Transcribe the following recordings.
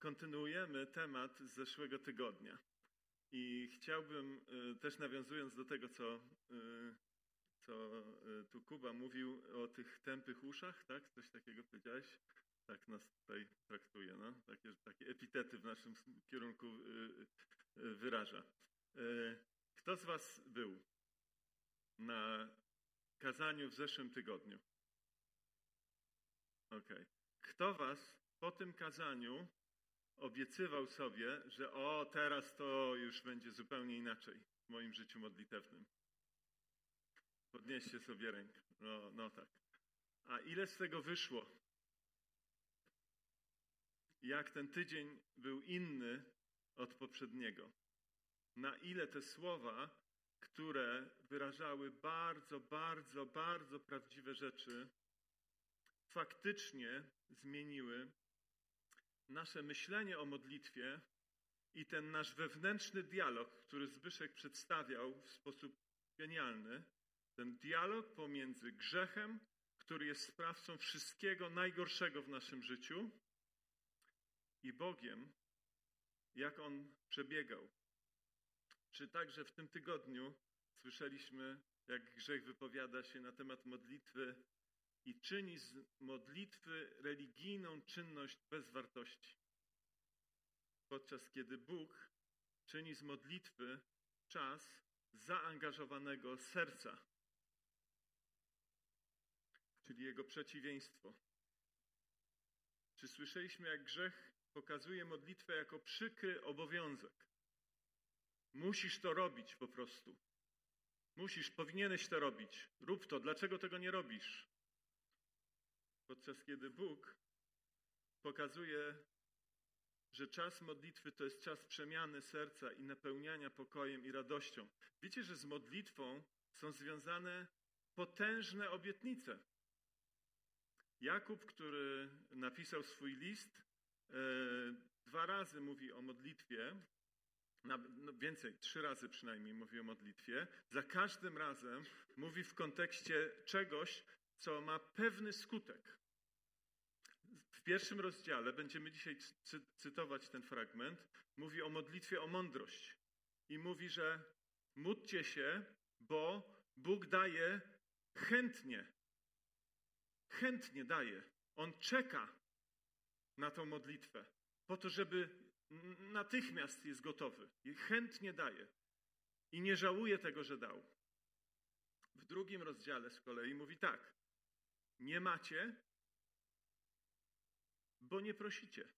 kontynuujemy temat z zeszłego tygodnia. I chciałbym, y, też nawiązując do tego, co, y, co y, tu Kuba mówił o tych tępych uszach, tak? Coś takiego powiedziałeś? Tak nas tutaj traktuje, no? Takie, takie epitety w naszym kierunku wyraża. Kto z Was był na kazaniu w zeszłym tygodniu? Okej. Okay. Kto Was po tym kazaniu obiecywał sobie, że o, teraz to już będzie zupełnie inaczej w moim życiu modlitewnym. Podnieście sobie rękę. No, no tak. A ile z tego wyszło? Jak ten tydzień był inny od poprzedniego? Na ile te słowa, które wyrażały bardzo, bardzo, bardzo prawdziwe rzeczy, faktycznie zmieniły nasze myślenie o modlitwie i ten nasz wewnętrzny dialog, który Zbyszek przedstawiał w sposób genialny, ten dialog pomiędzy grzechem, który jest sprawcą wszystkiego najgorszego w naszym życiu, i Bogiem, jak on przebiegał. Czy także w tym tygodniu słyszeliśmy, jak grzech wypowiada się na temat modlitwy i czyni z modlitwy religijną czynność bez wartości. Podczas kiedy Bóg czyni z modlitwy czas zaangażowanego serca, czyli jego przeciwieństwo. Czy słyszeliśmy, jak grzech pokazuje modlitwę jako przykry obowiązek? Musisz to robić po prostu. Musisz, powinieneś to robić. Rób to. Dlaczego tego nie robisz? Podczas kiedy Bóg pokazuje, że czas modlitwy to jest czas przemiany serca i napełniania pokojem i radością. Wiecie, że z modlitwą są związane potężne obietnice. Jakub, który napisał swój list, e, dwa razy mówi o modlitwie, no więcej, trzy razy przynajmniej mówi o modlitwie. Za każdym razem mówi w kontekście czegoś, co ma pewny skutek. W pierwszym rozdziale, będziemy dzisiaj cy cytować ten fragment, mówi o modlitwie o mądrość. I mówi, że módlcie się, bo Bóg daje chętnie. Chętnie daje. On czeka na tą modlitwę, po to, żeby natychmiast jest gotowy. I chętnie daje. I nie żałuje tego, że dał. W drugim rozdziale z kolei mówi tak. Nie macie, bo nie prosicie.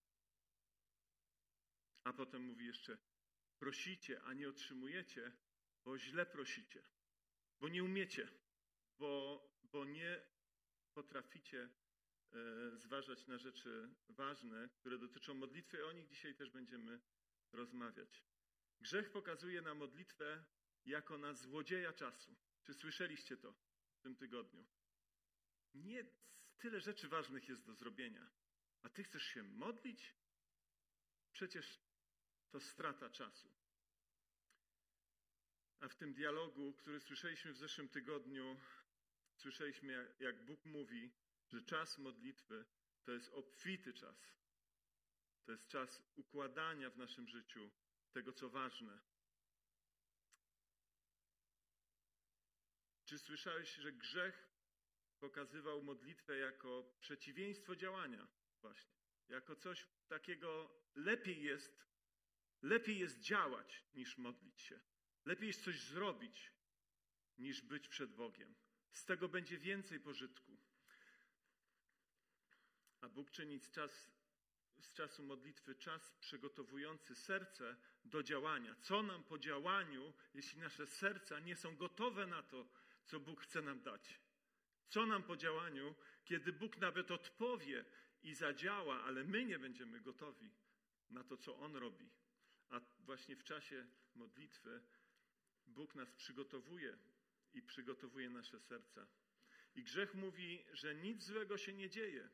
A potem mówi jeszcze: prosicie, a nie otrzymujecie, bo źle prosicie, bo nie umiecie, bo, bo nie potraficie e, zważać na rzeczy ważne, które dotyczą modlitwy, o nich dzisiaj też będziemy rozmawiać. Grzech pokazuje na modlitwę jako na złodzieja czasu. Czy słyszeliście to w tym tygodniu? Nie tyle rzeczy ważnych jest do zrobienia. A ty chcesz się modlić? Przecież to strata czasu. A w tym dialogu, który słyszeliśmy w zeszłym tygodniu, słyszeliśmy, jak Bóg mówi, że czas modlitwy to jest obfity czas. To jest czas układania w naszym życiu tego, co ważne. Czy słyszałeś, że grzech pokazywał modlitwę jako przeciwieństwo działania? Właśnie. Jako coś takiego lepiej jest, lepiej jest działać niż modlić się. Lepiej jest coś zrobić niż być przed Bogiem. Z tego będzie więcej pożytku. A Bóg czyni z, czas, z czasu modlitwy czas przygotowujący serce do działania. Co nam po działaniu, jeśli nasze serca nie są gotowe na to, co Bóg chce nam dać? Co nam po działaniu, kiedy Bóg nawet odpowie i zadziała, ale my nie będziemy gotowi na to, co On robi. A właśnie w czasie modlitwy Bóg nas przygotowuje i przygotowuje nasze serca. I grzech mówi, że nic złego się nie dzieje,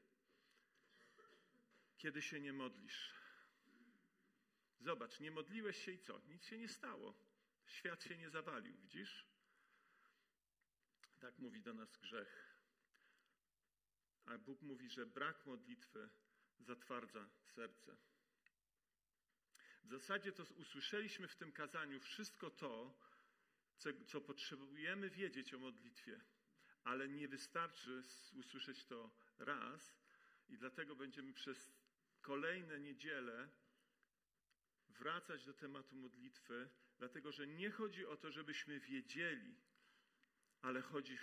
kiedy się nie modlisz. Zobacz, nie modliłeś się i co? Nic się nie stało. Świat się nie zawalił, widzisz? Tak mówi do nas grzech. A Bóg mówi, że brak modlitwy zatwardza serce. W zasadzie to usłyszeliśmy w tym kazaniu wszystko to, co, co potrzebujemy wiedzieć o modlitwie, ale nie wystarczy usłyszeć to raz i dlatego będziemy przez kolejne niedziele wracać do tematu modlitwy, dlatego że nie chodzi o to, żebyśmy wiedzieli, ale chodzi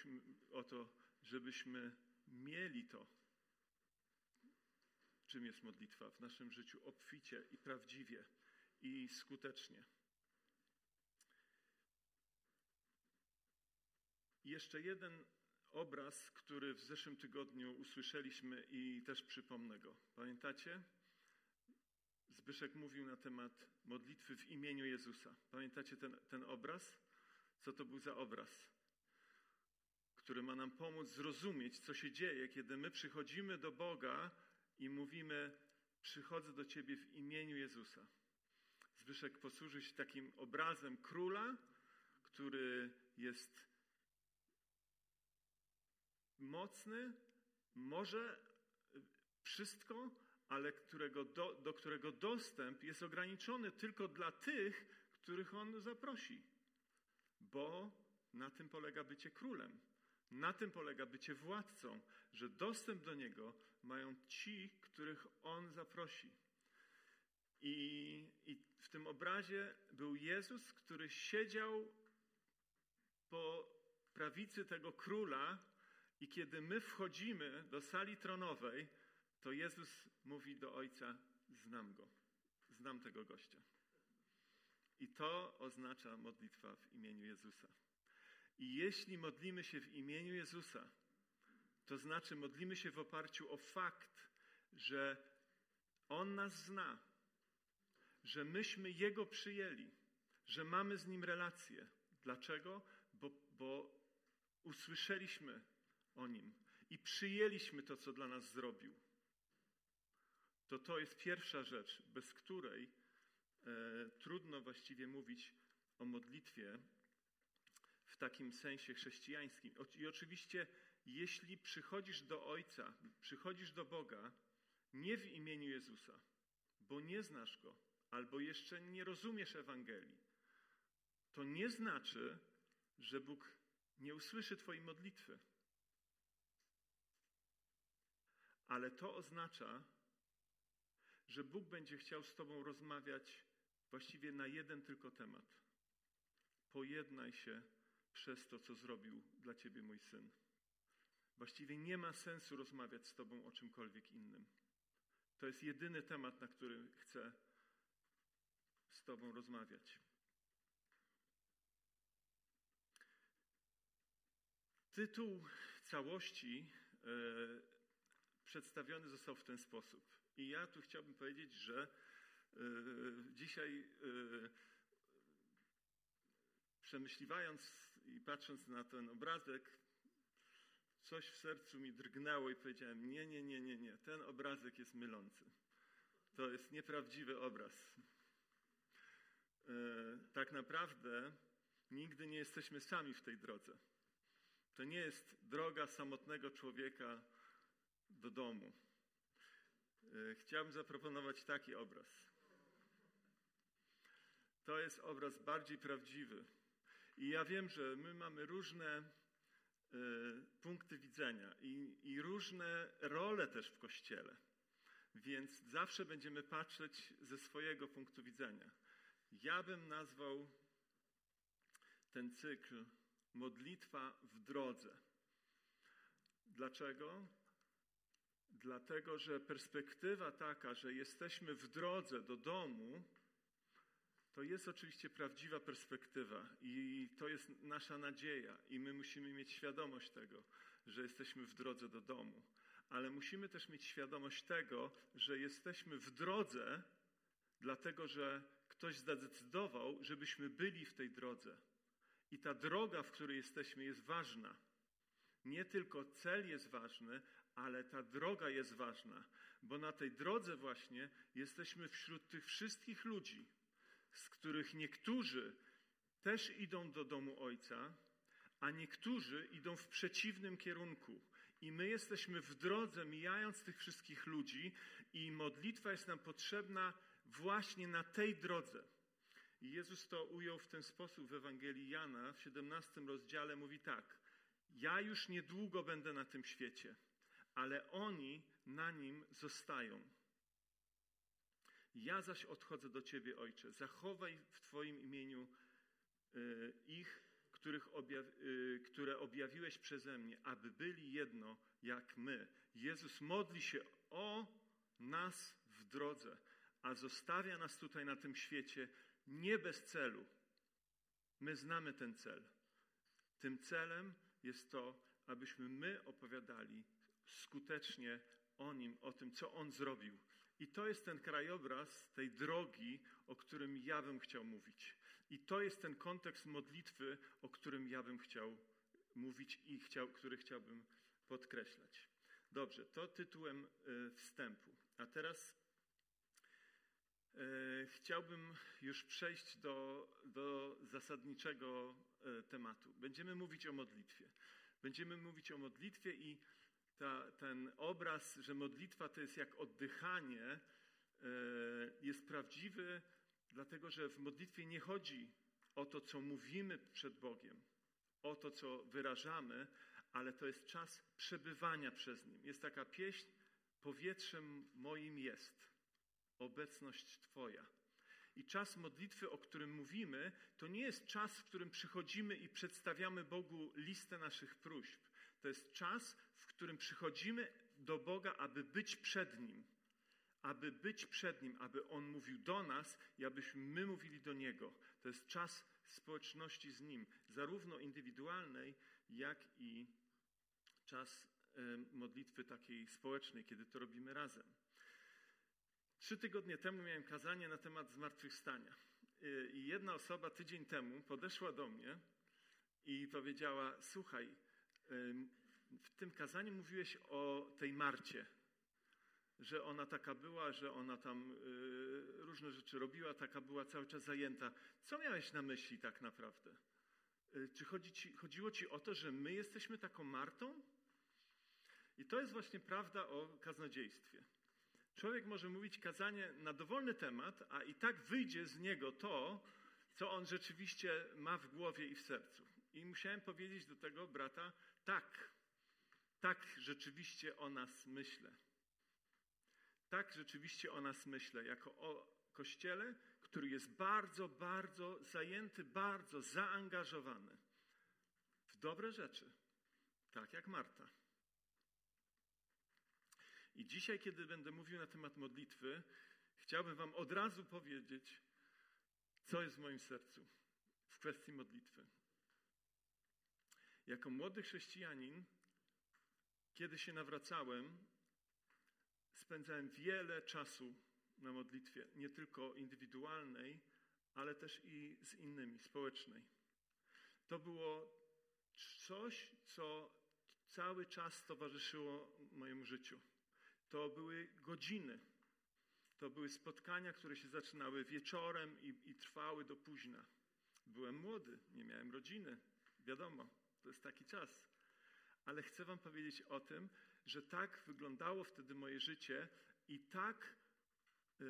o to, żebyśmy mieli to, czym jest modlitwa w naszym życiu obficie i prawdziwie i skutecznie. Jeszcze jeden obraz, który w zeszłym tygodniu usłyszeliśmy i też przypomnę go. Pamiętacie? Zbyszek mówił na temat modlitwy w imieniu Jezusa. Pamiętacie ten, ten obraz? Co to był za obraz? Który ma nam pomóc zrozumieć, co się dzieje, kiedy my przychodzimy do Boga i mówimy: Przychodzę do Ciebie w imieniu Jezusa. Zbyszek posłużył się takim obrazem króla, który jest mocny, może wszystko, ale którego do, do którego dostęp jest ograniczony tylko dla tych, których on zaprosi. Bo na tym polega bycie królem. Na tym polega bycie władcą, że dostęp do niego mają ci, których on zaprosi. I, I w tym obrazie był Jezus, który siedział po prawicy tego króla, i kiedy my wchodzimy do sali tronowej, to Jezus mówi do Ojca: Znam go, znam tego gościa. I to oznacza modlitwa w imieniu Jezusa. I jeśli modlimy się w imieniu Jezusa, to znaczy modlimy się w oparciu o fakt, że On nas zna, że myśmy Jego przyjęli, że mamy z Nim relację. Dlaczego? Bo, bo usłyszeliśmy o Nim i przyjęliśmy to, co dla nas zrobił. To to jest pierwsza rzecz, bez której e, trudno właściwie mówić o modlitwie w takim sensie chrześcijańskim. I oczywiście, jeśli przychodzisz do Ojca, przychodzisz do Boga nie w imieniu Jezusa, bo nie znasz Go, albo jeszcze nie rozumiesz Ewangelii, to nie znaczy, że Bóg nie usłyszy Twojej modlitwy. Ale to oznacza, że Bóg będzie chciał z Tobą rozmawiać właściwie na jeden tylko temat. Pojednaj się przez to, co zrobił dla Ciebie mój syn. Właściwie nie ma sensu rozmawiać z Tobą o czymkolwiek innym. To jest jedyny temat, na którym chcę z Tobą rozmawiać. Tytuł całości e, przedstawiony został w ten sposób. I ja tu chciałbym powiedzieć, że y, dzisiaj y, przemyśliwając i patrząc na ten obrazek, coś w sercu mi drgnęło i powiedziałem: Nie, nie, nie, nie, nie, ten obrazek jest mylący. To jest nieprawdziwy obraz. Y, tak naprawdę nigdy nie jesteśmy sami w tej drodze. To nie jest droga samotnego człowieka do domu. E, chciałbym zaproponować taki obraz. To jest obraz bardziej prawdziwy. I ja wiem, że my mamy różne y, punkty widzenia i, i różne role też w kościele. Więc zawsze będziemy patrzeć ze swojego punktu widzenia. Ja bym nazwał ten cykl modlitwa w drodze. Dlaczego? Dlatego, że perspektywa taka, że jesteśmy w drodze do domu, to jest oczywiście prawdziwa perspektywa i to jest nasza nadzieja, i my musimy mieć świadomość tego, że jesteśmy w drodze do domu. Ale musimy też mieć świadomość tego, że jesteśmy w drodze, dlatego że ktoś zadecydował, żebyśmy byli w tej drodze. I ta droga, w której jesteśmy, jest ważna. Nie tylko cel jest ważny, ale ta droga jest ważna, bo na tej drodze właśnie jesteśmy wśród tych wszystkich ludzi, z których niektórzy też idą do domu Ojca, a niektórzy idą w przeciwnym kierunku. I my jesteśmy w drodze, mijając tych wszystkich ludzi, i modlitwa jest nam potrzebna właśnie na tej drodze. I Jezus to ujął w ten sposób w Ewangelii Jana w 17 rozdziale. Mówi tak: Ja już niedługo będę na tym świecie, ale oni na nim zostają. Ja zaś odchodzę do Ciebie, Ojcze. Zachowaj w Twoim imieniu y, ich, których objaw, y, które objawiłeś przeze mnie, aby byli jedno jak my. Jezus modli się o nas w drodze, a zostawia nas tutaj na tym świecie nie bez celu. My znamy ten cel. Tym celem jest to, abyśmy my opowiadali skutecznie o nim, o tym, co on zrobił. I to jest ten krajobraz tej drogi, o którym ja bym chciał mówić. I to jest ten kontekst modlitwy, o którym ja bym chciał mówić i chciał, który chciałbym podkreślać. Dobrze, to tytułem y, wstępu. A teraz y, chciałbym już przejść do, do zasadniczego y, tematu. Będziemy mówić o modlitwie. Będziemy mówić o modlitwie i ta, ten obraz, że modlitwa to jest jak oddychanie, jest prawdziwy, dlatego że w modlitwie nie chodzi o to, co mówimy przed Bogiem, o to, co wyrażamy, ale to jest czas przebywania przez Nim. Jest taka pieśń, powietrzem moim jest obecność Twoja. I czas modlitwy, o którym mówimy, to nie jest czas, w którym przychodzimy i przedstawiamy Bogu listę naszych próśb. To jest czas, w którym przychodzimy do Boga, aby być przed Nim. Aby być przed Nim, aby On mówił do nas i abyśmy my mówili do Niego. To jest czas społeczności z Nim, zarówno indywidualnej, jak i czas modlitwy takiej społecznej, kiedy to robimy razem. Trzy tygodnie temu miałem kazanie na temat zmartwychwstania. Y, I jedna osoba tydzień temu podeszła do mnie i powiedziała: Słuchaj, w tym kazaniu mówiłeś o tej Marcie, że ona taka była, że ona tam y, różne rzeczy robiła, taka była cały czas zajęta. Co miałeś na myśli tak naprawdę? Y, czy chodzi ci, chodziło ci o to, że my jesteśmy taką Martą? I to jest właśnie prawda o kaznodziejstwie. Człowiek może mówić kazanie na dowolny temat, a i tak wyjdzie z niego to, co on rzeczywiście ma w głowie i w sercu. I musiałem powiedzieć do tego brata, tak, tak rzeczywiście o nas myślę. Tak rzeczywiście o nas myślę, jako o Kościele, który jest bardzo, bardzo zajęty, bardzo zaangażowany w dobre rzeczy, tak jak Marta. I dzisiaj, kiedy będę mówił na temat modlitwy, chciałbym Wam od razu powiedzieć, co jest w moim sercu w kwestii modlitwy. Jako młody chrześcijanin, kiedy się nawracałem, spędzałem wiele czasu na modlitwie, nie tylko indywidualnej, ale też i z innymi, społecznej. To było coś, co cały czas towarzyszyło mojemu życiu. To były godziny. To były spotkania, które się zaczynały wieczorem i, i trwały do późna. Byłem młody, nie miałem rodziny. Wiadomo, to jest taki czas. Ale chcę Wam powiedzieć o tym, że tak wyglądało wtedy moje życie i tak yy,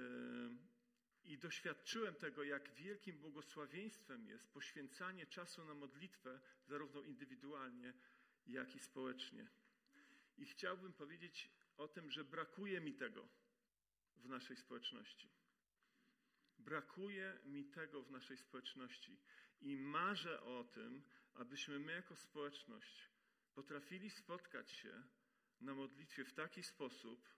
i doświadczyłem tego, jak wielkim błogosławieństwem jest poświęcanie czasu na modlitwę, zarówno indywidualnie, jak i społecznie. I chciałbym powiedzieć o tym, że brakuje mi tego w naszej społeczności. Brakuje mi tego w naszej społeczności i marzę o tym, abyśmy my jako społeczność potrafili spotkać się na modlitwie w taki sposób,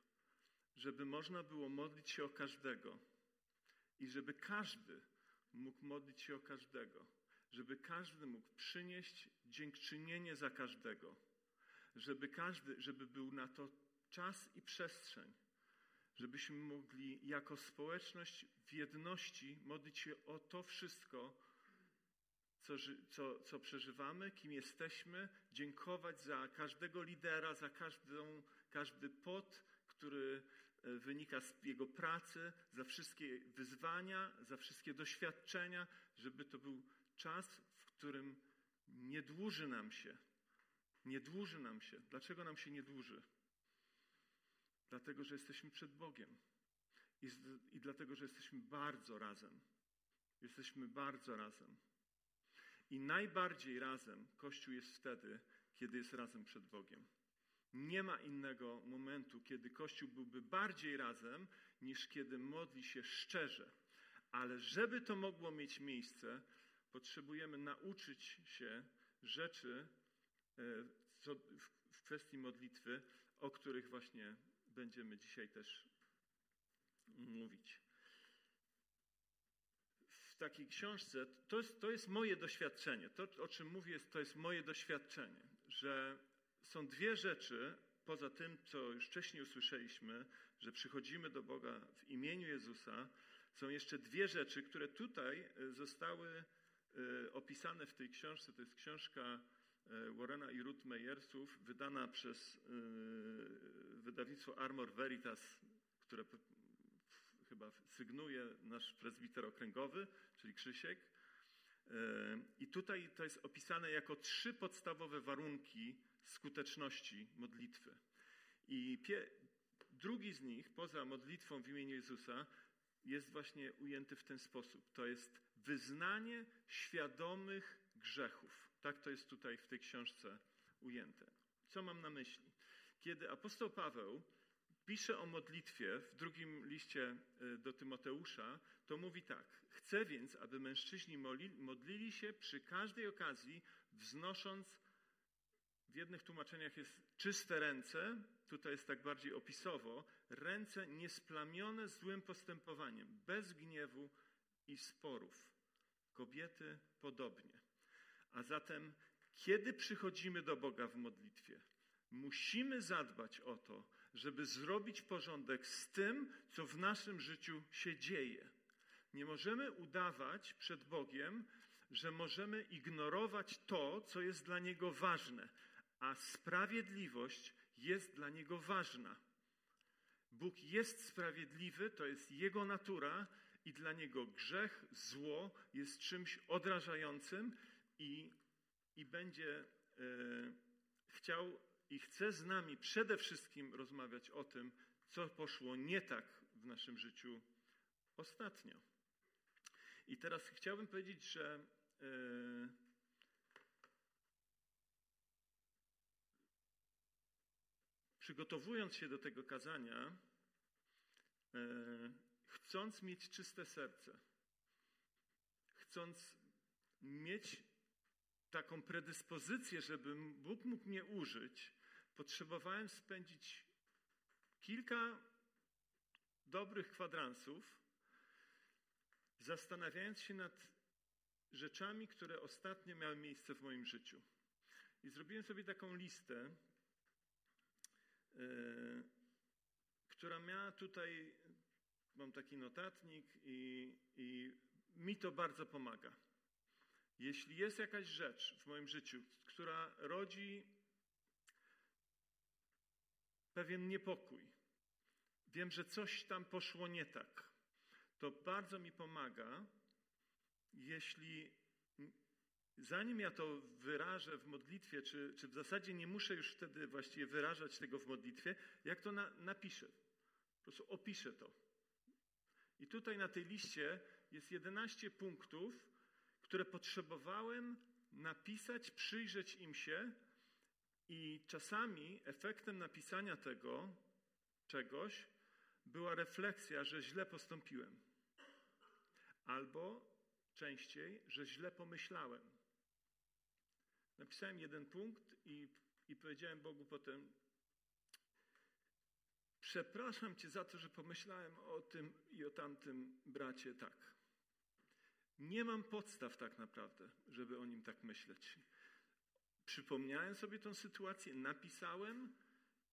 żeby można było modlić się o każdego i żeby każdy mógł modlić się o każdego, żeby każdy mógł przynieść dziękczynienie za każdego, żeby każdy, żeby był na to czas i przestrzeń, żebyśmy mogli jako społeczność w jedności modlić się o to wszystko, co, co, co przeżywamy, kim jesteśmy, dziękować za każdego lidera, za każdą, każdy pot, który e, wynika z jego pracy, za wszystkie wyzwania, za wszystkie doświadczenia, żeby to był czas, w którym nie dłuży nam się. Nie dłuży nam się. Dlaczego nam się nie dłuży? Dlatego, że jesteśmy przed Bogiem. i, z, i dlatego, że jesteśmy bardzo razem. Jesteśmy bardzo razem. I najbardziej razem Kościół jest wtedy, kiedy jest razem przed Bogiem. Nie ma innego momentu, kiedy Kościół byłby bardziej razem, niż kiedy modli się szczerze. Ale żeby to mogło mieć miejsce, potrzebujemy nauczyć się rzeczy e, w kwestii modlitwy, o których właśnie będziemy dzisiaj też mówić. Takiej książce, to jest, to jest moje doświadczenie, to o czym mówię, to jest moje doświadczenie, że są dwie rzeczy, poza tym, co już wcześniej usłyszeliśmy, że przychodzimy do Boga w imieniu Jezusa, są jeszcze dwie rzeczy, które tutaj e, zostały e, opisane w tej książce. To jest książka e, Warrena i Ruth Meyersów, wydana przez wydawnictwo Armor Veritas, które chyba sygnuje nasz prezbiter okręgowy, czyli Krzysiek. I tutaj to jest opisane jako trzy podstawowe warunki skuteczności modlitwy. I pie, drugi z nich, poza modlitwą w imieniu Jezusa, jest właśnie ujęty w ten sposób. To jest wyznanie świadomych grzechów. Tak to jest tutaj w tej książce ujęte. Co mam na myśli? Kiedy apostoł Paweł pisze o modlitwie w drugim liście e, do Tymoteusza, to mówi tak: Chcę więc, aby mężczyźni modlili się przy każdej okazji, wznosząc w jednych tłumaczeniach jest czyste ręce, tutaj jest tak bardziej opisowo, ręce niesplamione złym postępowaniem, bez gniewu i sporów. Kobiety podobnie. A zatem, kiedy przychodzimy do Boga w modlitwie, musimy zadbać o to, żeby zrobić porządek z tym, co w naszym życiu się dzieje. Nie możemy udawać przed Bogiem, że możemy ignorować to, co jest dla Niego ważne, a sprawiedliwość jest dla niego ważna. Bóg jest sprawiedliwy, to jest jego natura i dla niego grzech, zło jest czymś odrażającym i, i będzie e, chciał i chce z nami przede wszystkim rozmawiać o tym, co poszło nie tak w naszym życiu ostatnio. I teraz chciałbym powiedzieć, że. E, przygotowując się do tego kazania, e, chcąc mieć czyste serce, chcąc mieć taką predyspozycję, żeby Bóg mógł mnie użyć, potrzebowałem spędzić kilka dobrych kwadransów, zastanawiając się nad rzeczami, które ostatnio miały miejsce w moim życiu. I zrobiłem sobie taką listę E, która miała tutaj, mam taki notatnik i, i mi to bardzo pomaga. Jeśli jest jakaś rzecz w moim życiu, która rodzi pewien niepokój, wiem, że coś tam poszło nie tak, to bardzo mi pomaga, jeśli zanim ja to wyrażę w modlitwie, czy, czy w zasadzie nie muszę już wtedy właściwie wyrażać tego w modlitwie, jak to na, napiszę. Po prostu opiszę to. I tutaj na tej liście jest 11 punktów, które potrzebowałem napisać, przyjrzeć im się, i czasami efektem napisania tego czegoś była refleksja, że źle postąpiłem. Albo częściej, że źle pomyślałem. Napisałem jeden punkt i, i powiedziałem Bogu potem: Przepraszam Cię za to, że pomyślałem o tym i o tamtym bracie tak. Nie mam podstaw tak naprawdę, żeby o nim tak myśleć. Przypomniałem sobie tę sytuację, napisałem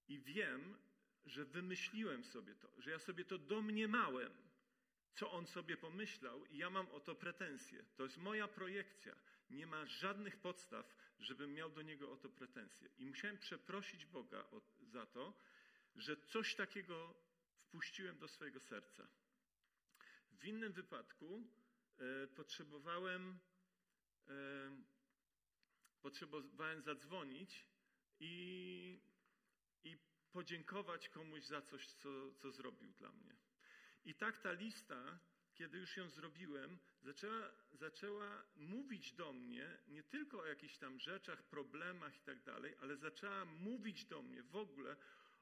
i wiem, że wymyśliłem sobie to, że ja sobie to domniemałem, co on sobie pomyślał, i ja mam o to pretensje. To jest moja projekcja. Nie ma żadnych podstaw, żebym miał do niego o to pretensje. I musiałem przeprosić Boga o, za to, że coś takiego wpuściłem do swojego serca. W innym wypadku e, potrzebowałem, e, potrzebowałem zadzwonić i, i podziękować komuś za coś, co, co zrobił dla mnie. I tak ta lista, kiedy już ją zrobiłem, zaczęła, zaczęła mówić do mnie nie tylko o jakichś tam rzeczach, problemach i tak dalej, ale zaczęła mówić do mnie w ogóle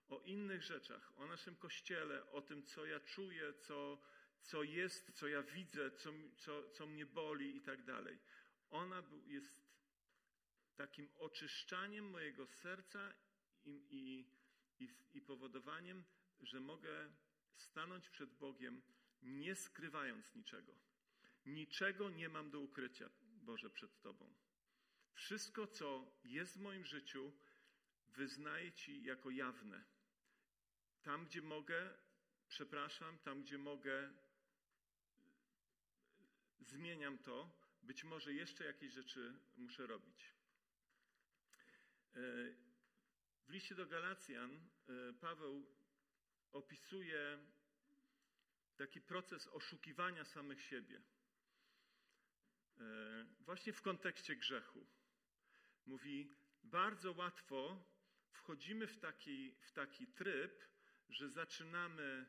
o innych rzeczach, o naszym kościele, o tym, co ja czuję, co, co jest, co ja widzę, co, co, co mnie boli i tak dalej. Ona jest takim oczyszczaniem mojego serca i, i, i, i powodowaniem, że mogę stanąć przed Bogiem, nie skrywając niczego. Niczego nie mam do ukrycia, Boże, przed Tobą. Wszystko, co jest w moim życiu, wyznaję Ci jako jawne. Tam, gdzie mogę, przepraszam, tam, gdzie mogę, zmieniam to. Być może jeszcze jakieś rzeczy muszę robić. E, w liście do Galacjan e, Paweł opisuje taki proces oszukiwania samych siebie. E, właśnie w kontekście grzechu. Mówi, bardzo łatwo wchodzimy w taki, w taki tryb, że zaczynamy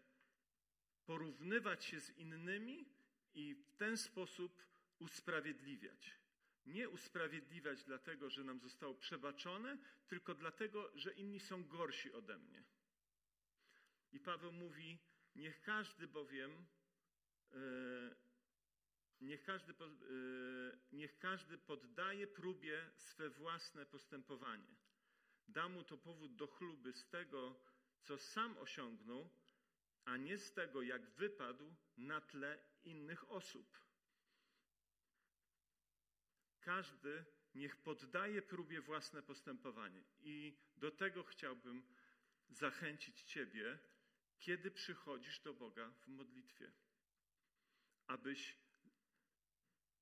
porównywać się z innymi i w ten sposób usprawiedliwiać. Nie usprawiedliwiać dlatego, że nam zostało przebaczone, tylko dlatego, że inni są gorsi ode mnie. I Paweł mówi: Niech każdy bowiem, e, niech każdy, e, niech każdy poddaje próbie swe własne postępowanie. Da mu to powód do chluby z tego, co sam osiągnął, a nie z tego, jak wypadł na tle innych osób. Każdy niech poddaje próbie własne postępowanie. I do tego chciałbym zachęcić Ciebie, kiedy przychodzisz do Boga w modlitwie, abyś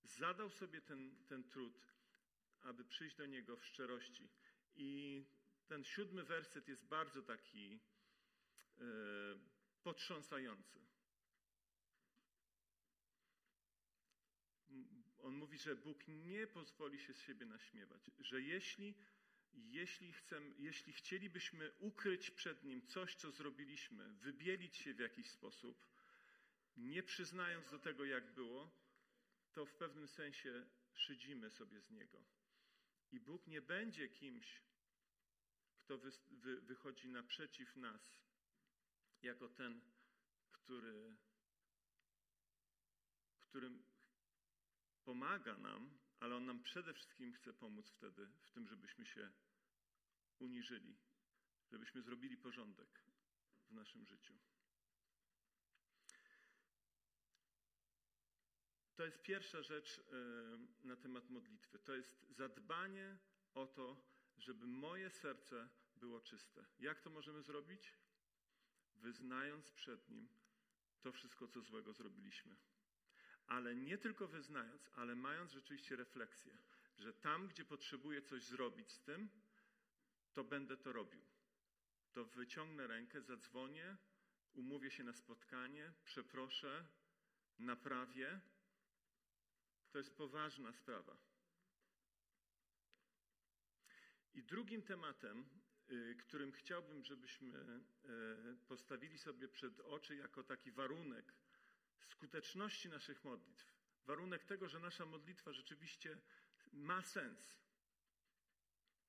zadał sobie ten, ten trud, aby przyjść do Niego w szczerości. I ten siódmy werset jest bardzo taki e, potrząsający. On mówi, że Bóg nie pozwoli się z siebie naśmiewać, że jeśli, jeśli, chcemy, jeśli chcielibyśmy ukryć przed Nim coś, co zrobiliśmy, wybielić się w jakiś sposób, nie przyznając do tego, jak było, to w pewnym sensie szydzimy sobie z Niego. I Bóg nie będzie kimś, kto wy, wy, wychodzi naprzeciw nas, jako ten, który, którym pomaga nam, ale On nam przede wszystkim chce pomóc wtedy w tym, żebyśmy się uniżyli, żebyśmy zrobili porządek w naszym życiu. To jest pierwsza rzecz e, na temat modlitwy. To jest zadbanie o to, żeby moje serce było czyste. Jak to możemy zrobić? Wyznając przed Nim to wszystko, co złego zrobiliśmy ale nie tylko wyznając, ale mając rzeczywiście refleksję, że tam, gdzie potrzebuję coś zrobić z tym, to będę to robił. To wyciągnę rękę, zadzwonię, umówię się na spotkanie, przeproszę, naprawię. To jest poważna sprawa. I drugim tematem, y, którym chciałbym, żebyśmy y, postawili sobie przed oczy jako taki warunek skuteczności naszych modlitw, warunek tego, że nasza modlitwa rzeczywiście ma sens.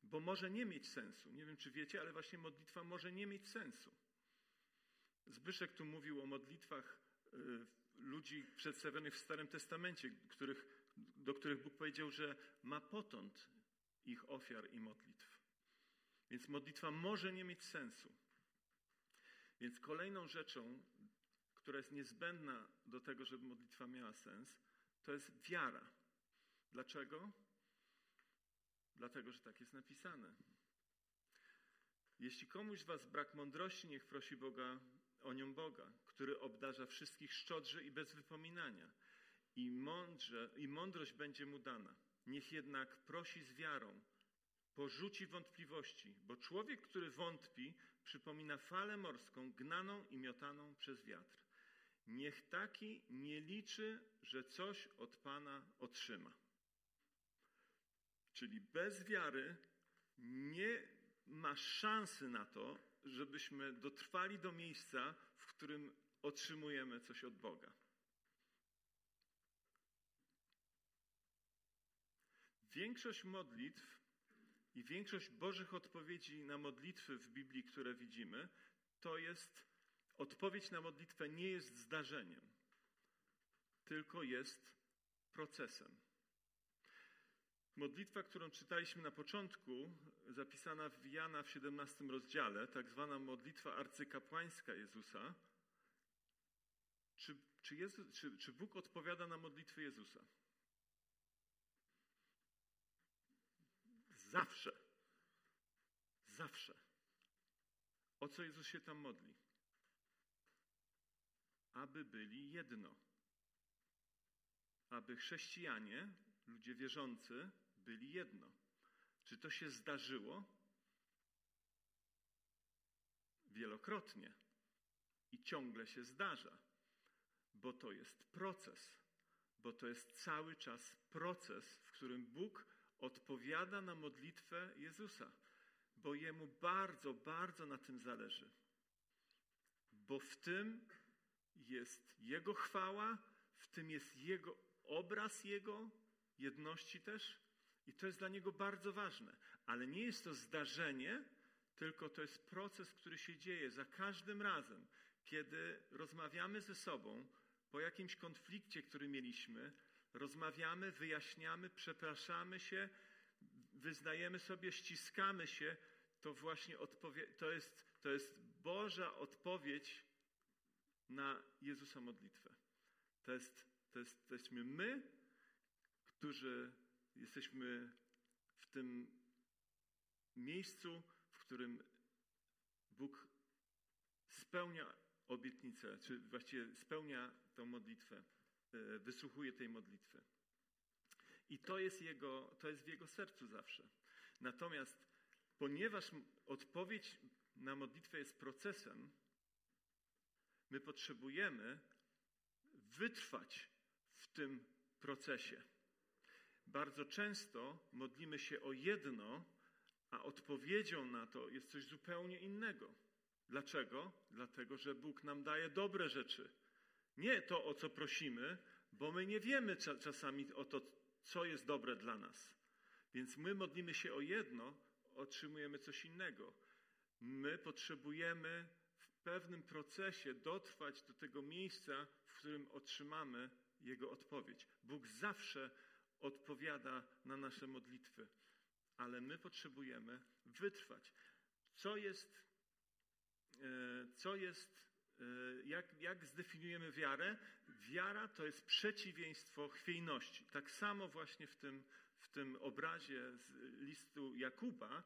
Bo może nie mieć sensu. Nie wiem, czy wiecie, ale właśnie modlitwa może nie mieć sensu. Zbyszek tu mówił o modlitwach y, ludzi przedstawionych w Starym Testamencie, których, do których Bóg powiedział, że ma potąd ich ofiar i modlitw. Więc modlitwa może nie mieć sensu. Więc kolejną rzeczą, która jest niezbędna do tego, żeby modlitwa miała sens, to jest wiara. Dlaczego? Dlatego, że tak jest napisane. Jeśli komuś z Was brak mądrości, niech prosi Boga o nią Boga, który obdarza wszystkich szczodrze i bez wypominania. I, mądrze, I mądrość będzie mu dana. Niech jednak prosi z wiarą, porzuci wątpliwości, bo człowiek, który wątpi, przypomina falę morską, gnaną i miotaną przez wiatr. Niech taki nie liczy, że coś od Pana otrzyma. Czyli bez wiary nie ma szansy na to, żebyśmy dotrwali do miejsca, w którym otrzymujemy coś od Boga. Większość modlitw i większość Bożych odpowiedzi na modlitwy w Biblii, które widzimy, to jest odpowiedź na modlitwę nie jest zdarzeniem, tylko jest procesem. Modlitwa, którą czytaliśmy na początku, zapisana w Jana w 17 rozdziale, tak zwana modlitwa arcykapłańska Jezusa. Czy, czy, Jezus, czy, czy Bóg odpowiada na modlitwy Jezusa? Zawsze. Zawsze. O co Jezus się tam modli? Aby byli jedno. Aby chrześcijanie, ludzie wierzący, byli jedno. Czy to się zdarzyło? Wielokrotnie. I ciągle się zdarza, bo to jest proces, bo to jest cały czas proces, w którym Bóg odpowiada na modlitwę Jezusa, bo Jemu bardzo, bardzo na tym zależy. Bo w tym jest Jego chwała, w tym jest Jego obraz Jego jedności też i to jest dla Niego bardzo ważne. Ale nie jest to zdarzenie, tylko to jest proces, który się dzieje za każdym razem, kiedy rozmawiamy ze sobą po jakimś konflikcie, który mieliśmy, rozmawiamy, wyjaśniamy, przepraszamy się, wyznajemy sobie, ściskamy się, to właśnie odpowie- to, jest, to jest Boża odpowiedź na Jezusa modlitwę. To, jest, to, jest, to jesteśmy my, którzy jesteśmy w tym miejscu, w którym Bóg spełnia obietnicę, czy właściwie spełnia tę modlitwę, e, wysłuchuje tej modlitwy. I to jest, jego, to jest w jego sercu zawsze. Natomiast ponieważ odpowiedź na modlitwę jest procesem, my potrzebujemy wytrwać w tym procesie. Bardzo często modlimy się o jedno, a odpowiedzią na to jest coś zupełnie innego. Dlaczego? Dlatego, że Bóg nam daje dobre rzeczy. Nie to, o co prosimy, bo my nie wiemy czasami o to, co jest dobre dla nas. Więc my modlimy się o jedno, otrzymujemy coś innego. My potrzebujemy pewnym procesie dotrwać do tego miejsca, w którym otrzymamy Jego odpowiedź. Bóg zawsze odpowiada na nasze modlitwy, ale my potrzebujemy wytrwać. Co jest, e, co jest e, jak, jak zdefiniujemy wiarę? Wiara to jest przeciwieństwo chwiejności. Tak samo właśnie w tym, w tym obrazie z listu Jakuba,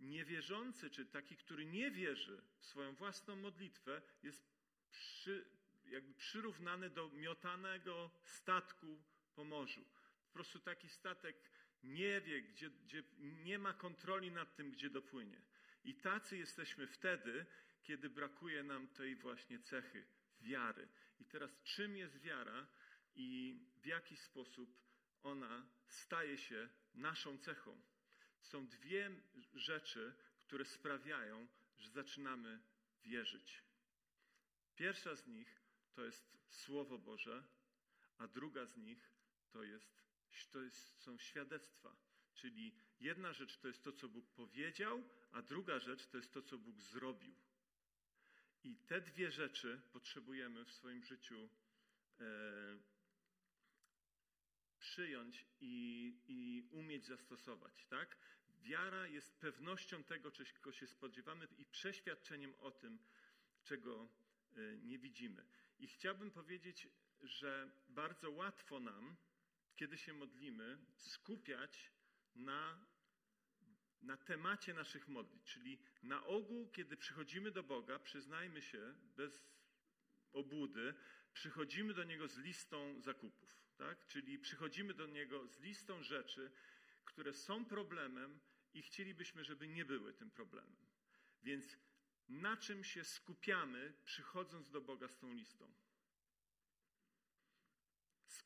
niewierzący, czy taki, który nie wierzy w swoją własną modlitwę, jest przy, jakby przyrównany do miotanego statku po morzu prostu taki statek nie wie, gdzie, gdzie nie ma kontroli nad tym, gdzie dopłynie. I tacy jesteśmy wtedy, kiedy brakuje nam tej właśnie cechy wiary. I teraz, czym jest wiara i w jaki sposób ona staje się naszą cechą? Są dwie rzeczy, które sprawiają, że zaczynamy wierzyć. Pierwsza z nich to jest Słowo Boże, a druga z nich to jest to jest, są świadectwa. Czyli jedna rzecz to jest to, co Bóg powiedział, a druga rzecz to jest to, co Bóg zrobił. I te dwie rzeczy potrzebujemy w swoim życiu e, przyjąć i, i umieć zastosować. Tak? Wiara jest pewnością tego, czego się spodziewamy i przeświadczeniem o tym, czego e, nie widzimy. I chciałbym powiedzieć, że bardzo łatwo nam kiedy się modlimy, skupiać na, na temacie naszych modlitw. Czyli na ogół, kiedy przychodzimy do Boga, przyznajmy się bez obłudy, przychodzimy do Niego z listą zakupów. Tak? Czyli przychodzimy do Niego z listą rzeczy, które są problemem i chcielibyśmy, żeby nie były tym problemem. Więc na czym się skupiamy, przychodząc do Boga z tą listą?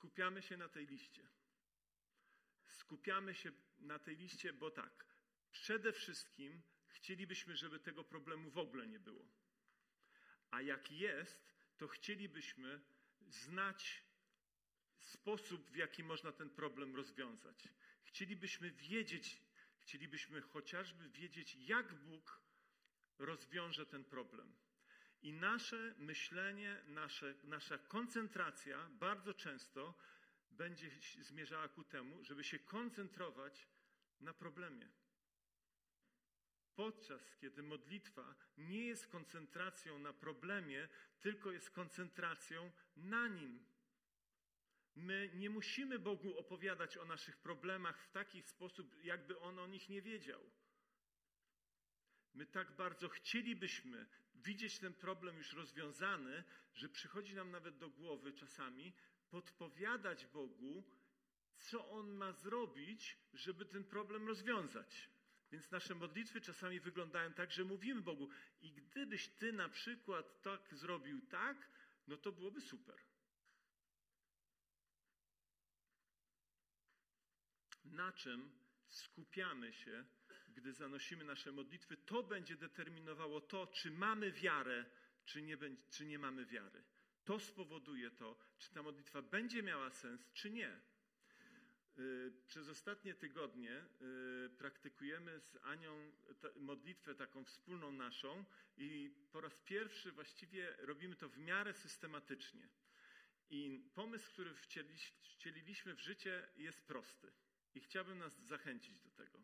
skupiamy się na tej liście. Skupiamy się na tej liście, bo tak, przede wszystkim chcielibyśmy, żeby tego problemu w ogóle nie było. A jak jest, to chcielibyśmy znać sposób, w jaki można ten problem rozwiązać. Chcielibyśmy wiedzieć, chcielibyśmy chociażby wiedzieć, jak Bóg rozwiąże ten problem. I nasze myślenie, nasze, nasza koncentracja bardzo często będzie zmierzała ku temu, żeby się koncentrować na problemie. Podczas kiedy modlitwa nie jest koncentracją na problemie, tylko jest koncentracją na nim. My nie musimy Bogu opowiadać o naszych problemach w taki sposób, jakby On o nich nie wiedział. My tak bardzo chcielibyśmy widzieć ten problem już rozwiązany, że przychodzi nam nawet do głowy czasami podpowiadać Bogu, co On ma zrobić, żeby ten problem rozwiązać. Więc nasze modlitwy czasami wyglądają tak, że mówimy Bogu, i gdybyś Ty na przykład tak zrobił tak, no to byłoby super. Na czym skupiamy się, gdy zanosimy nasze modlitwy, to będzie determinowało to, czy mamy wiarę, czy nie, czy nie mamy wiary. To spowoduje to, czy ta modlitwa będzie miała sens, czy nie. Y, przez ostatnie tygodnie y, praktykujemy z Anią modlitwę taką wspólną naszą i po raz pierwszy właściwie robimy to w miarę systematycznie. I pomysł, który wcieliliśmy w życie jest prosty i chciałbym nas zachęcić do tego.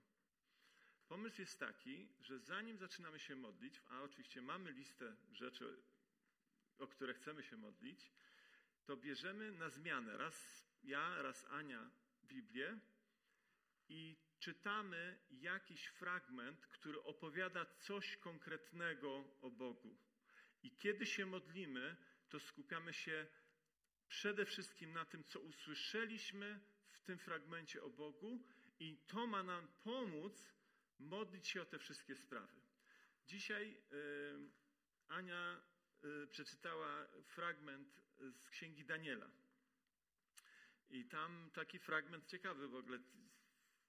Pomysł jest taki, że zanim zaczynamy się modlić, a oczywiście mamy listę rzeczy, o które chcemy się modlić, to bierzemy na zmianę raz ja, raz Ania Biblię i czytamy jakiś fragment, który opowiada coś konkretnego o Bogu. I kiedy się modlimy, to skupiamy się przede wszystkim na tym, co usłyszeliśmy tym fragmencie o Bogu, i to ma nam pomóc modlić się o te wszystkie sprawy. Dzisiaj y, Ania y, przeczytała fragment z księgi Daniela. I tam taki fragment ciekawy w ogóle.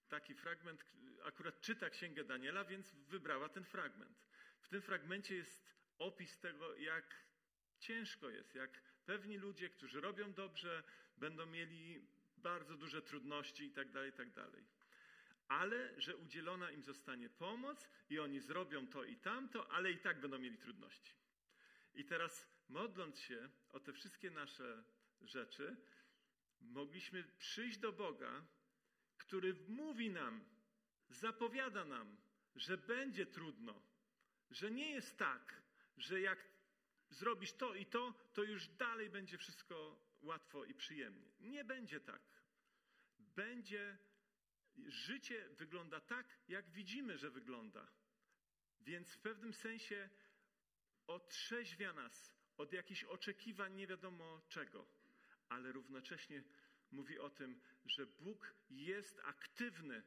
Taki fragment, akurat czyta księgę Daniela, więc wybrała ten fragment. W tym fragmencie jest opis tego, jak ciężko jest, jak pewni ludzie, którzy robią dobrze, będą mieli bardzo duże trudności i tak dalej, tak dalej ale że udzielona im zostanie pomoc i oni zrobią to i tamto, ale i tak będą mieli trudności. I teraz, modląc się o te wszystkie nasze rzeczy, mogliśmy przyjść do Boga, który mówi nam, zapowiada nam, że będzie trudno, że nie jest tak, że jak zrobisz to i to, to już dalej będzie wszystko łatwo i przyjemnie. Nie będzie tak. Będzie życie wygląda tak, jak widzimy, że wygląda. Więc w pewnym sensie otrzeźwia nas od jakichś oczekiwań nie wiadomo czego, ale równocześnie mówi o tym, że Bóg jest aktywny,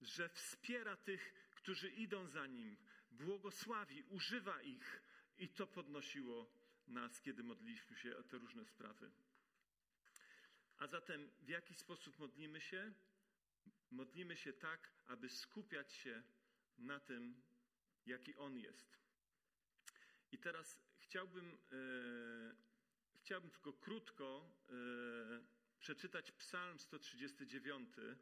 że wspiera tych, którzy idą za Nim, błogosławi, używa ich i to podnosiło nas, kiedy modliliśmy się o te różne sprawy. A zatem w jaki sposób modlimy się? modlimy się tak, aby skupiać się na tym, jaki On jest. I teraz chciałbym, e, chciałbym tylko krótko e, przeczytać Psalm 139. E,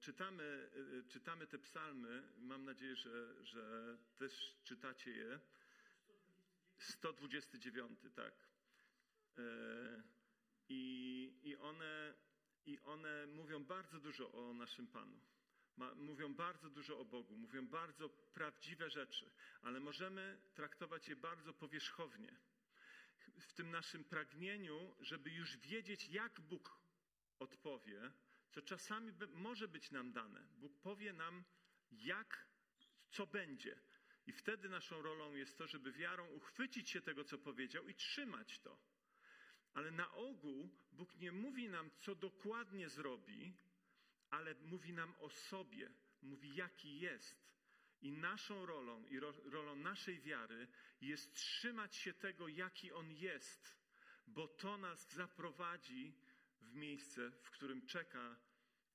czytamy, czytamy te psalmy, mam nadzieję, że, że też czytacie je. 129, tak. I, I one i one mówią bardzo dużo o naszym Panu. Ma, mówią bardzo dużo o Bogu, mówią bardzo prawdziwe rzeczy, ale możemy traktować je bardzo powierzchownie. W tym naszym pragnieniu, żeby już wiedzieć, jak Bóg odpowie, co czasami może być nam dane. Bóg powie nam, jak, co będzie. I wtedy naszą rolą jest to, żeby wiarą uchwycić się tego, co powiedział i trzymać to. Ale na ogół Bóg nie mówi nam, co dokładnie zrobi, ale mówi nam o sobie, mówi, jaki jest. I naszą rolą i ro, rolą naszej wiary jest trzymać się tego, jaki On jest, bo to nas zaprowadzi w miejsce, w którym czeka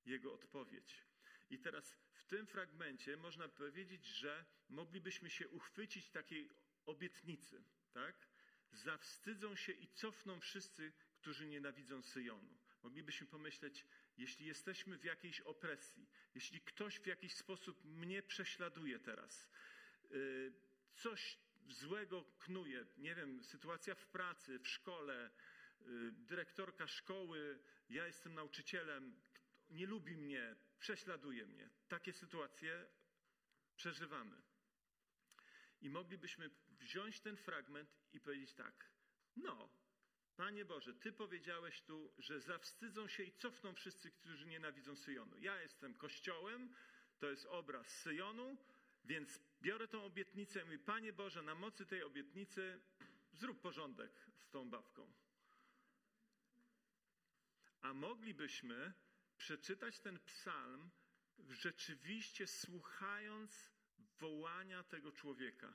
Jego odpowiedź. I teraz w tym fragmencie można powiedzieć, że moglibyśmy się uchwycić takiej obietnicy, tak? Zawstydzą się i cofną wszyscy, którzy nienawidzą Syjonu. Moglibyśmy pomyśleć, jeśli jesteśmy w jakiejś opresji, jeśli ktoś w jakiś sposób mnie prześladuje teraz, yy, coś złego knuje, nie wiem, sytuacja w pracy, w szkole, yy, dyrektorka szkoły, ja jestem nauczycielem, nie lubi mnie, prześladuje mnie. Takie sytuacje przeżywamy. I moglibyśmy wziąć ten fragment i powiedzieć tak: No, Panie Boże, Ty powiedziałeś tu, że zawstydzą się i cofną wszyscy, którzy nienawidzą Syjonu. Ja jestem kościołem, to jest obraz Syjonu, więc biorę tą obietnicę i mówię: Panie Boże, na mocy tej obietnicy zrób porządek z tą babką. A moglibyśmy przeczytać ten psalm rzeczywiście słuchając wołania tego człowieka.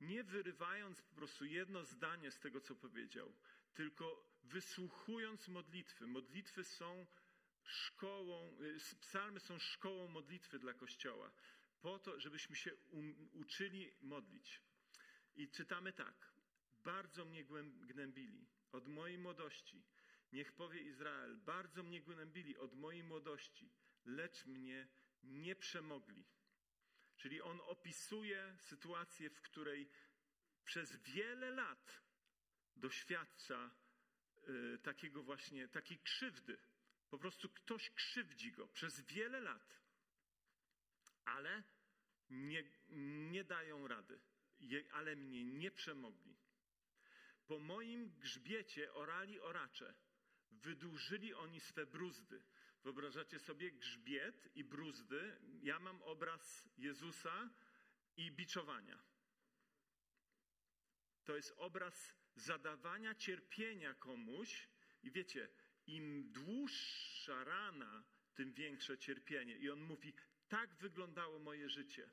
Nie wyrywając po prostu jedno zdanie z tego, co powiedział, tylko wysłuchując modlitwy. Modlitwy są szkołą, y, psalmy są szkołą modlitwy dla Kościoła, po to, żebyśmy się um, uczyli modlić. I czytamy tak. Bardzo mnie gnębili od mojej młodości. Niech powie Izrael, bardzo mnie gnębili od mojej młodości, lecz mnie nie przemogli. Czyli on opisuje sytuację, w której przez wiele lat doświadcza y, takiego właśnie, takiej krzywdy. Po prostu ktoś krzywdzi go przez wiele lat, ale nie, nie dają rady, ale mnie nie przemogli. Po moim grzbiecie orali oracze, wydłużyli oni swe bruzdy. Wyobrażacie sobie grzbiet i bruzdy? Ja mam obraz Jezusa i biczowania. To jest obraz zadawania cierpienia komuś i wiecie, im dłuższa rana, tym większe cierpienie. I on mówi: Tak wyglądało moje życie.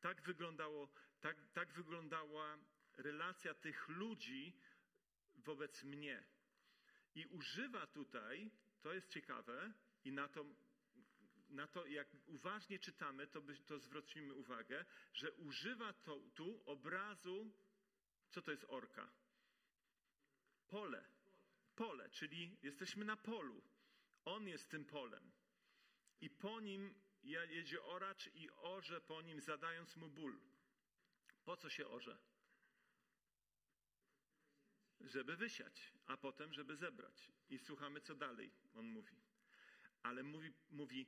Tak, wyglądało, tak, tak wyglądała relacja tych ludzi wobec mnie. I używa tutaj, to jest ciekawe, i na to, na to jak uważnie czytamy, to, by, to zwrócimy uwagę, że używa to, tu obrazu, co to jest orka? Pole. Pole, czyli jesteśmy na polu. On jest tym polem. I po nim jedzie oracz i orze po nim, zadając mu ból. Po co się orze? Żeby wysiać, a potem, żeby zebrać. I słuchamy, co dalej on mówi ale mówi, mówi,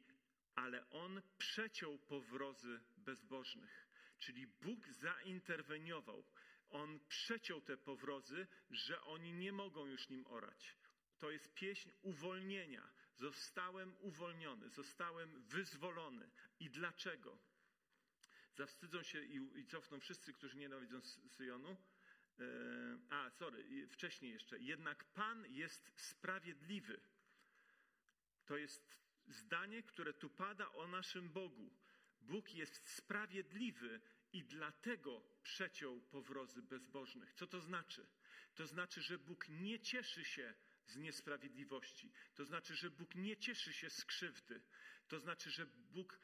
ale on przeciął powrozy bezbożnych. Czyli Bóg zainterweniował. On przeciął te powrozy, że oni nie mogą już nim orać. To jest pieśń uwolnienia. Zostałem uwolniony, zostałem wyzwolony. I dlaczego? Zawstydzą się i, i cofną wszyscy, którzy nienawidzą Syjonu. E, a, sorry, wcześniej jeszcze. Jednak Pan jest sprawiedliwy to jest zdanie, które tu pada o naszym Bogu. Bóg jest sprawiedliwy i dlatego przeciął powrozy bezbożnych. Co to znaczy? To znaczy, że Bóg nie cieszy się z niesprawiedliwości. To znaczy, że Bóg nie cieszy się z krzywdy. To znaczy, że Bóg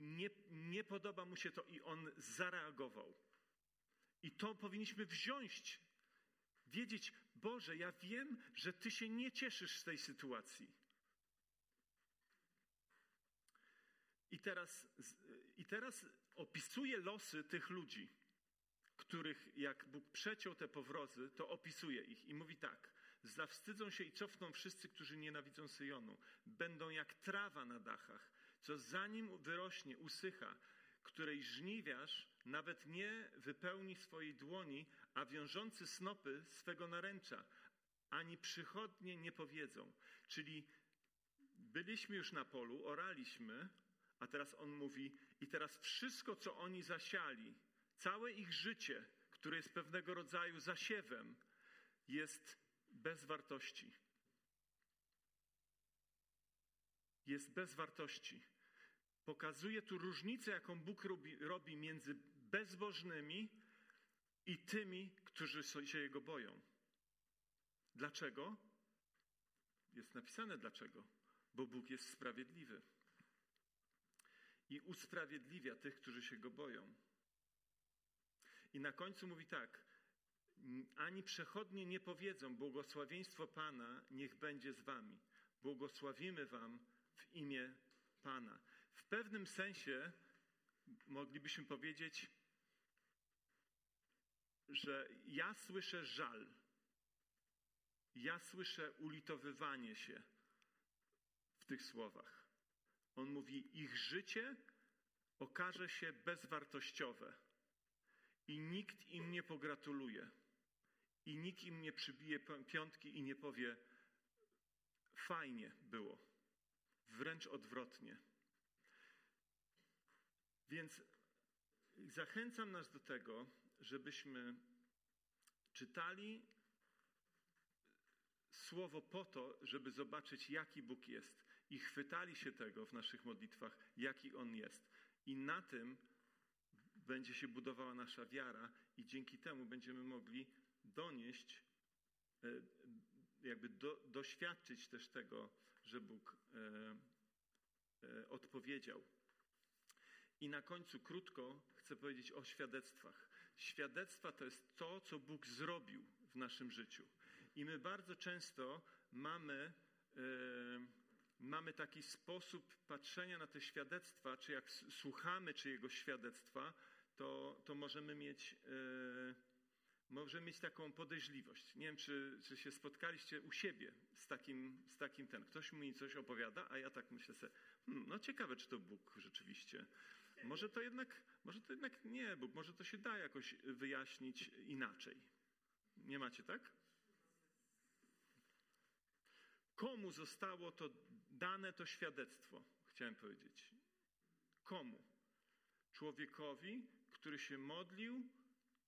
nie, nie podoba mu się to i on zareagował. I to powinniśmy wziąć, wiedzieć, Boże, ja wiem, że Ty się nie cieszysz z tej sytuacji. I teraz, I teraz opisuje losy tych ludzi, których jak Bóg przeciął te powrozy, to opisuje ich i mówi tak. Zawstydzą się i cofną wszyscy, którzy nienawidzą Syjonu. Będą jak trawa na dachach, co zanim wyrośnie, usycha, której żniwiarz nawet nie wypełni swojej dłoni, a wiążący snopy swego naręcza, ani przychodnie nie powiedzą. Czyli byliśmy już na polu, oraliśmy, a teraz on mówi, i teraz wszystko, co oni zasiali, całe ich życie, które jest pewnego rodzaju zasiewem, jest bez wartości. Jest bez wartości. Pokazuje tu różnicę, jaką Bóg robi, robi między bezbożnymi i tymi, którzy się Jego boją. Dlaczego? Jest napisane dlaczego. Bo Bóg jest sprawiedliwy i usprawiedliwia tych, którzy się go boją. I na końcu mówi tak: Ani przechodnie nie powiedzą: Błogosławieństwo Pana niech będzie z wami. Błogosławimy wam w imię Pana. W pewnym sensie moglibyśmy powiedzieć, że ja słyszę żal. Ja słyszę ulitowywanie się w tych słowach. On mówi: Ich życie okaże się bezwartościowe i nikt im nie pogratuluje, i nikt im nie przybije piątki i nie powie: Fajnie było. Wręcz odwrotnie. Więc zachęcam nas do tego, żebyśmy czytali słowo po to, żeby zobaczyć, jaki Bóg jest, i chwytali się tego w naszych modlitwach, jaki On jest. I na tym będzie się budowała nasza wiara, i dzięki temu będziemy mogli donieść, e, jakby do, doświadczyć też tego, że Bóg e, e, odpowiedział. I na końcu krótko chcę powiedzieć o świadectwach. Świadectwa to jest to, co Bóg zrobił w naszym życiu. I my bardzo często mamy, mamy taki sposób patrzenia na te świadectwa, czy jak słuchamy czyjegoś świadectwa, to, to możemy mieć. E, może mieć taką podejrzliwość. Nie wiem, czy, czy się spotkaliście u siebie z takim, z takim ten. Ktoś mi coś opowiada, a ja tak myślę sobie, hmm, no ciekawe, czy to Bóg rzeczywiście. Może to jednak, może to jednak nie Bóg, może to się da jakoś wyjaśnić inaczej. Nie macie tak? Komu zostało to dane to świadectwo? Chciałem powiedzieć. Komu? Człowiekowi, który się modlił,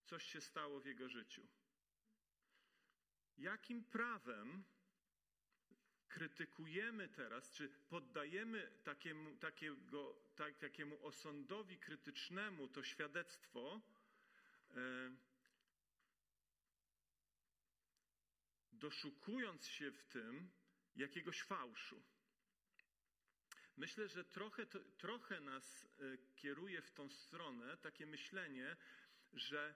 coś się stało w jego życiu. Jakim prawem krytykujemy teraz, czy poddajemy takiemu, takiego, tak, takiemu osądowi krytycznemu to świadectwo, e, doszukując się w tym jakiegoś fałszu. Myślę, że trochę, trochę nas e, kieruje w tą stronę takie myślenie, że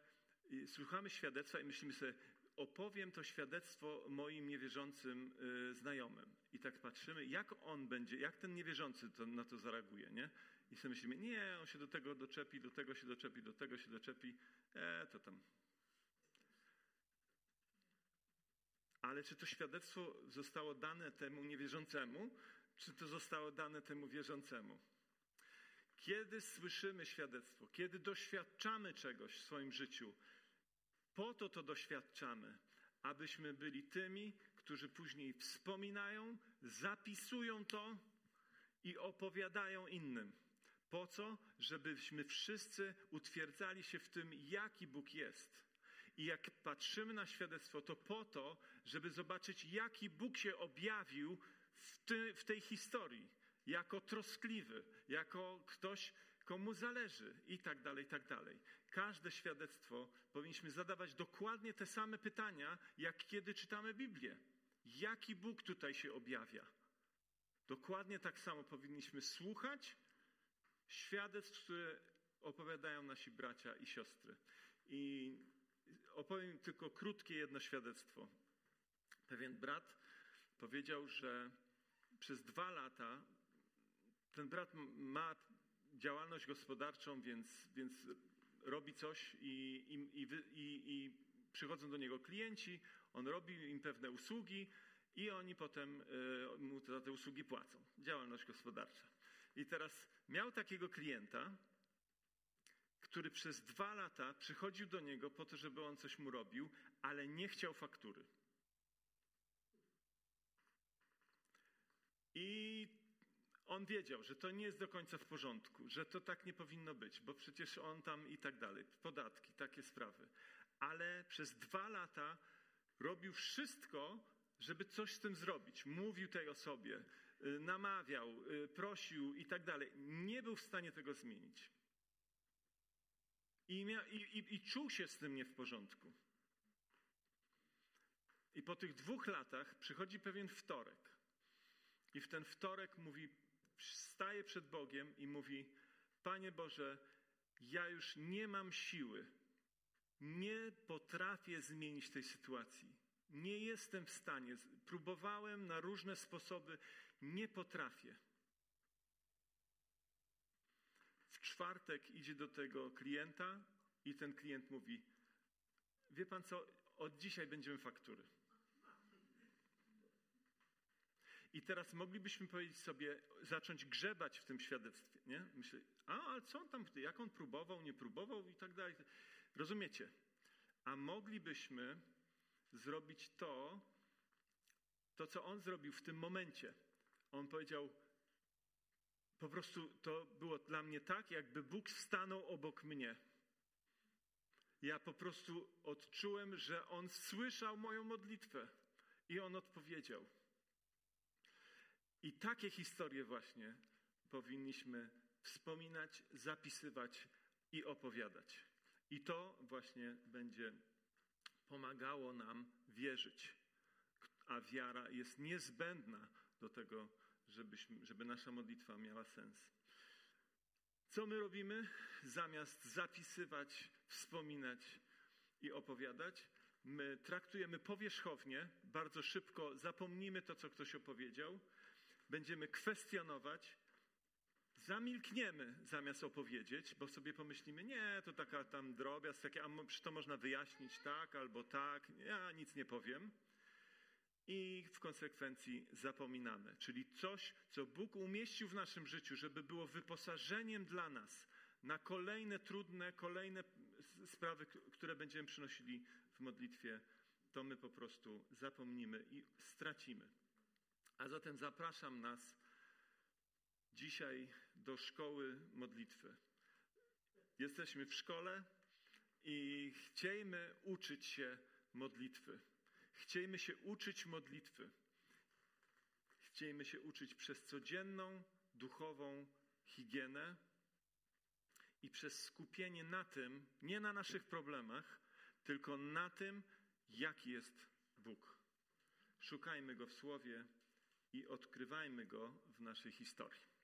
e, słuchamy świadectwa i myślimy sobie, opowiem to świadectwo moim niewierzącym y, znajomym. I tak patrzymy, jak on będzie, jak ten niewierzący to, na to zareaguje, nie? I sobie myślimy, nie, on się do tego doczepi, do tego się doczepi, do tego się doczepi, e, to tam. Ale czy to świadectwo zostało dane temu niewierzącemu, czy to zostało dane temu wierzącemu? Kiedy słyszymy świadectwo, kiedy doświadczamy czegoś w swoim życiu, po to to doświadczamy, abyśmy byli tymi, którzy później wspominają, zapisują to i opowiadają innym. Po co? Żebyśmy wszyscy utwierdzali się w tym, jaki Bóg jest. I jak patrzymy na świadectwo, to po to, żeby zobaczyć, jaki Bóg się objawił w, ty, w tej historii. Jako troskliwy, jako ktoś, komu zależy i tak dalej, i tak dalej. Każde świadectwo powinniśmy zadawać dokładnie te same pytania, jak kiedy czytamy Biblię. Jaki Bóg tutaj się objawia? Dokładnie tak samo powinniśmy słuchać świadectw, które opowiadają nasi bracia i siostry. I opowiem tylko krótkie jedno świadectwo. Pewien brat powiedział, że przez dwa lata ten brat ma działalność gospodarczą, więc, więc robi coś i, i, i, i, przychodzą do niego klienci, on robi im pewne usługi i oni potem y, mu za te usługi płacą. Działalność gospodarcza. I teraz miał takiego klienta, który przez dwa lata przychodził do niego po to, żeby on coś mu robił, ale nie chciał faktury. I on wiedział, że to nie jest do końca w porządku, że to tak nie powinno być, bo przecież on tam i tak dalej, podatki, takie sprawy. Ale przez dwa lata robił wszystko, żeby coś z tym zrobić. Mówił tej osobie, y, namawiał, y, prosił i tak dalej. Nie był w stanie tego zmienić. I, mia, i, i, I czuł się z tym nie w porządku. I po tych dwóch latach przychodzi pewien wtorek. I w ten wtorek mówi: staje przed Bogiem i mówi: Panie Boże, ja już nie mam siły Nie potrafię zmienić tej sytuacji. Nie jestem w stanie. Próbowałem na różne sposoby, nie potrafię. W czwartek idzie do tego klienta i ten klient mówi: Wie pan co, od dzisiaj będziemy faktury. I teraz moglibyśmy powiedzieć sobie, zacząć grzebać w tym świadectwie, nie? Myślę, a, ale co on tam, jak on próbował, nie próbował i tak dalej. Rozumiecie? A moglibyśmy zrobić to, to co on zrobił w tym momencie. On powiedział, po prostu to było dla mnie tak, jakby Bóg stanął obok mnie. Ja po prostu odczułem, że on słyszał moją modlitwę i on odpowiedział. I takie historie właśnie powinniśmy wspominać, zapisywać i opowiadać. I to właśnie będzie pomagało nam wierzyć. A wiara jest niezbędna do tego, żebyśmy, żeby nasza modlitwa miała sens. Co my robimy? Zamiast zapisywać, wspominać i opowiadać, my traktujemy powierzchownie, bardzo szybko zapomnimy to, co ktoś opowiedział, będziemy kwestionować, zamilkniemy zamiast opowiedzieć, bo sobie pomyślimy, nie, to taka tam drobiazg, takie, a to można wyjaśnić tak albo tak, ja nic nie powiem. I w konsekwencji zapominamy. Czyli coś, co Bóg umieścił w naszym życiu, żeby było wyposażeniem dla nas na kolejne trudne, kolejne sprawy, które będziemy przynosili w modlitwie, to my po prostu zapomnimy i stracimy. A zatem zapraszam nas dzisiaj do szkoły modlitwy. Jesteśmy w szkole i chciejmy uczyć się modlitwy. Chciejmy się uczyć modlitwy. Chciejmy się uczyć przez codzienną, duchową higienę i przez skupienie na tym, nie na naszych problemach, tylko na tym, jaki jest Bóg. Szukajmy Go w Słowie i odkrywajmy Go w naszej historii.